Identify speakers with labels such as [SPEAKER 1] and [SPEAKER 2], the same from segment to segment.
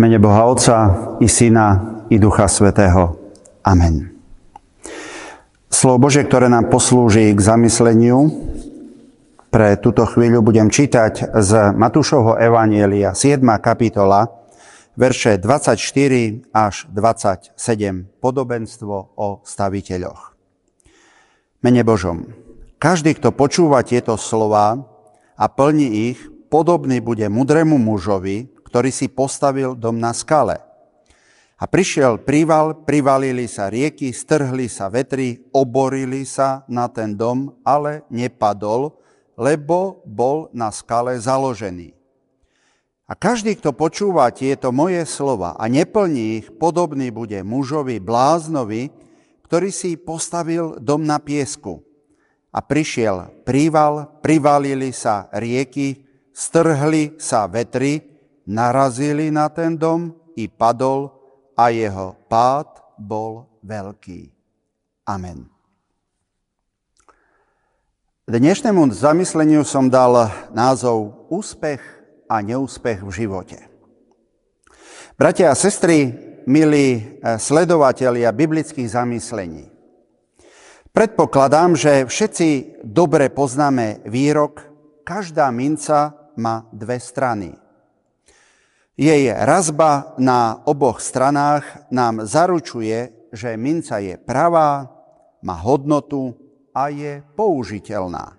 [SPEAKER 1] mene Boha Otca i Syna i Ducha Svetého. Amen. Slovo Bože, ktoré nám poslúži k zamysleniu, pre túto chvíľu budem čítať z Matúšovho Evanielia, 7. kapitola, verše 24 až 27, podobenstvo o staviteľoch. Mene Božom, každý, kto počúva tieto slova a plní ich, podobný bude mudrému mužovi, ktorý si postavil dom na skale. A prišiel príval, privalili sa rieky, strhli sa vetry, oborili sa na ten dom, ale nepadol, lebo bol na skale založený. A každý, kto počúva tieto moje slova a neplní ich, podobný bude mužovi bláznovi, ktorý si postavil dom na piesku. A prišiel príval, privalili sa rieky, strhli sa vetry, narazili na ten dom i padol a jeho pád bol veľký. Amen. Dnešnému zamysleniu som dal názov Úspech a neúspech v živote. Bratia a sestry, milí eh, sledovatelia biblických zamyslení, predpokladám, že všetci dobre poznáme výrok, každá minca má dve strany. Jej razba na oboch stranách nám zaručuje, že minca je pravá, má hodnotu a je použiteľná.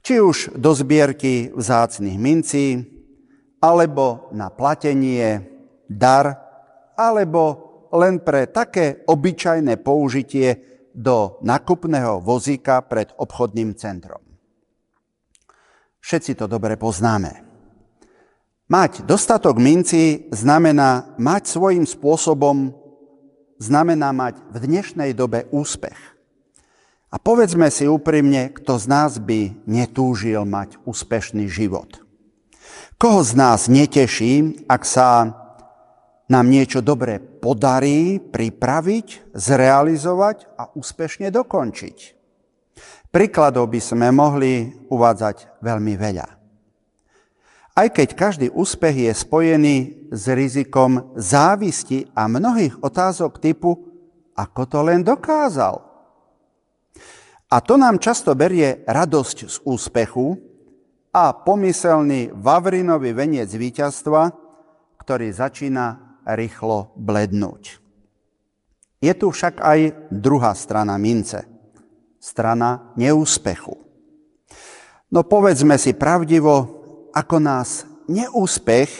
[SPEAKER 1] Či už do zbierky vzácných mincí, alebo na platenie, dar, alebo len pre také obyčajné použitie do nakupného vozíka pred obchodným centrom. Všetci to dobre poznáme. Mať dostatok minci znamená mať svojím spôsobom, znamená mať v dnešnej dobe úspech. A povedzme si úprimne, kto z nás by netúžil mať úspešný život. Koho z nás neteší, ak sa nám niečo dobré podarí pripraviť, zrealizovať a úspešne dokončiť. Príkladov by sme mohli uvádzať veľmi veľa. Aj keď každý úspech je spojený s rizikom závisti a mnohých otázok typu, ako to len dokázal. A to nám často berie radosť z úspechu a pomyselný Vavrinový veniec víťazstva, ktorý začína rýchlo blednúť. Je tu však aj druhá strana mince. Strana neúspechu. No povedzme si pravdivo, ako nás neúspech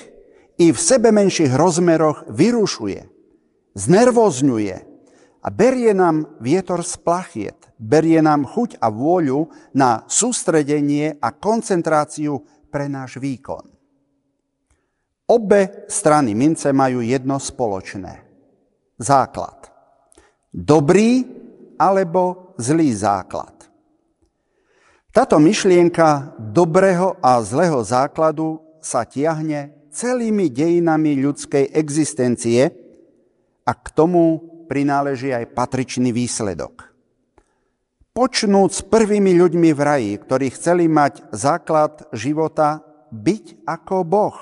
[SPEAKER 1] i v sebe menších rozmeroch vyrušuje, znervozňuje a berie nám vietor z plachiet, berie nám chuť a vôľu na sústredenie a koncentráciu pre náš výkon. Obe strany mince majú jedno spoločné. Základ. Dobrý alebo zlý základ. Táto myšlienka dobrého a zlého základu sa tiahne celými dejinami ľudskej existencie a k tomu prináleží aj patričný výsledok. Počnúť s prvými ľuďmi v raji, ktorí chceli mať základ života byť ako Boh.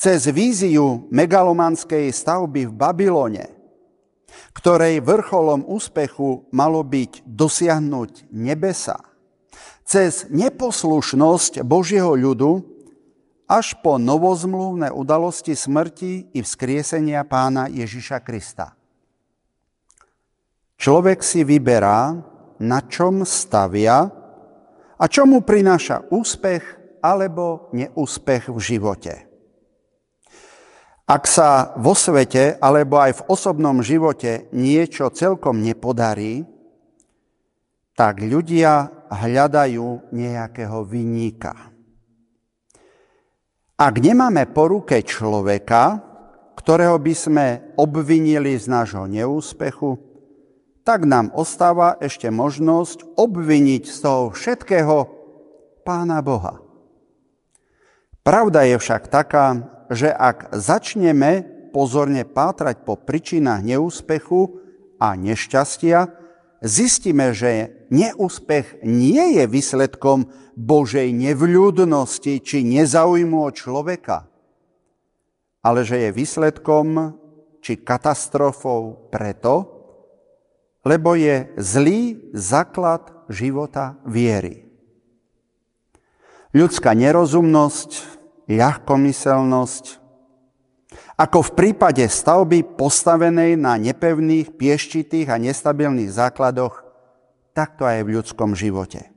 [SPEAKER 1] Cez víziu megalomanskej stavby v Babylone, ktorej vrcholom úspechu malo byť dosiahnuť nebesa – cez neposlušnosť Božieho ľudu až po novozmluvné udalosti smrti i vzkriesenia pána Ježiša Krista. Človek si vyberá, na čom stavia a čo mu prináša úspech alebo neúspech v živote. Ak sa vo svete alebo aj v osobnom živote niečo celkom nepodarí, tak ľudia hľadajú nejakého vyníka. Ak nemáme po ruke človeka, ktorého by sme obvinili z nášho neúspechu, tak nám ostáva ešte možnosť obviniť z toho všetkého Pána Boha. Pravda je však taká, že ak začneme pozorne pátrať po príčinách neúspechu a nešťastia, zistíme, že neúspech nie je výsledkom Božej nevľúdnosti či nezaujímu od človeka, ale že je výsledkom či katastrofou preto, lebo je zlý základ života viery. Ľudská nerozumnosť, ľahkomyselnosť, ako v prípade stavby postavenej na nepevných, pieščitých a nestabilných základoch, takto aj v ľudskom živote.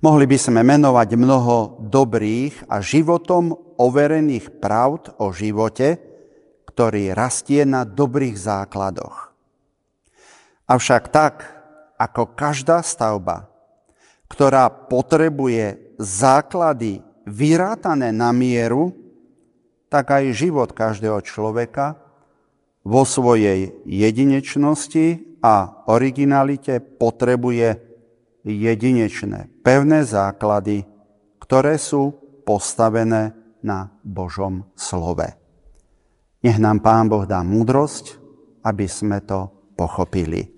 [SPEAKER 1] Mohli by sme menovať mnoho dobrých a životom overených pravd o živote, ktorý rastie na dobrých základoch. Avšak tak, ako každá stavba, ktorá potrebuje základy vyrátané na mieru, tak aj život každého človeka vo svojej jedinečnosti a originalite potrebuje jedinečné, pevné základy, ktoré sú postavené na Božom slove. Nech nám Pán Boh dá múdrosť, aby sme to pochopili.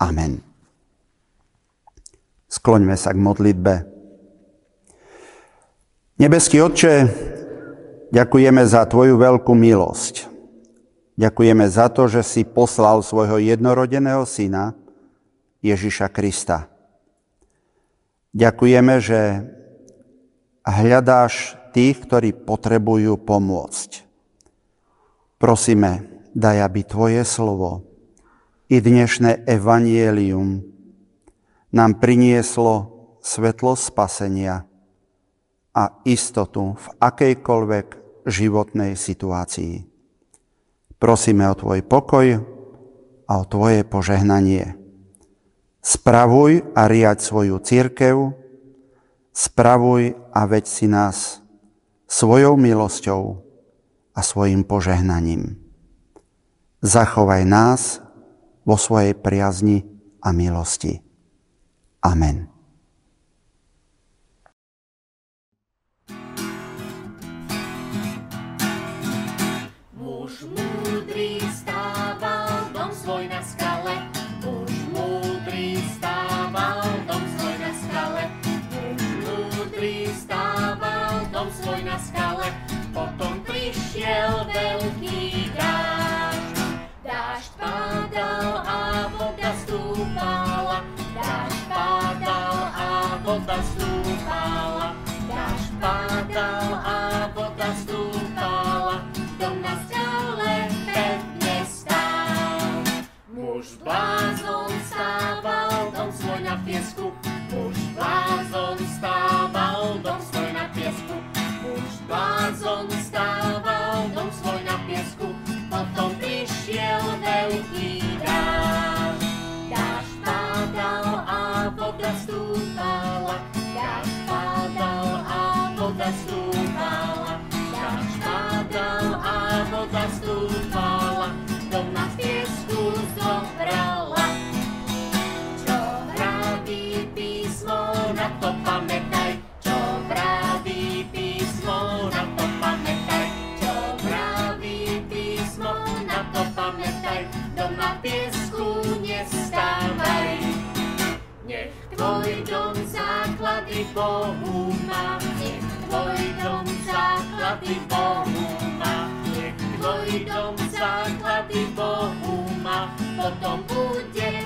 [SPEAKER 1] Amen. Skloňme sa k modlitbe. Nebeský Otče, ďakujeme za Tvoju veľkú milosť. Ďakujeme za to, že si poslal svojho jednorodeného syna Ježiša Krista. Ďakujeme, že hľadáš tých, ktorí potrebujú pomôcť. Prosíme, daj, aby Tvoje slovo i dnešné evanielium nám prinieslo svetlo spasenia a istotu v akejkoľvek životnej situácii. Prosíme o Tvoj pokoj a o Tvoje požehnanie. Spravuj a riať svoju církev, spravuj a veď si nás svojou milosťou a svojim požehnaním. Zachovaj nás vo svojej priazni a milosti. Amen.
[SPEAKER 2] stúpala, dáš padal a voda stúpala, dáš padal a voda stúpala, dom na skale pevne stál. Muž blázon stával, dom svoj na piesku, muž blázon stával, Bohu má, nech tvoj dom základy Bohu má, nech tvoj dom základy Bohu má, potom bude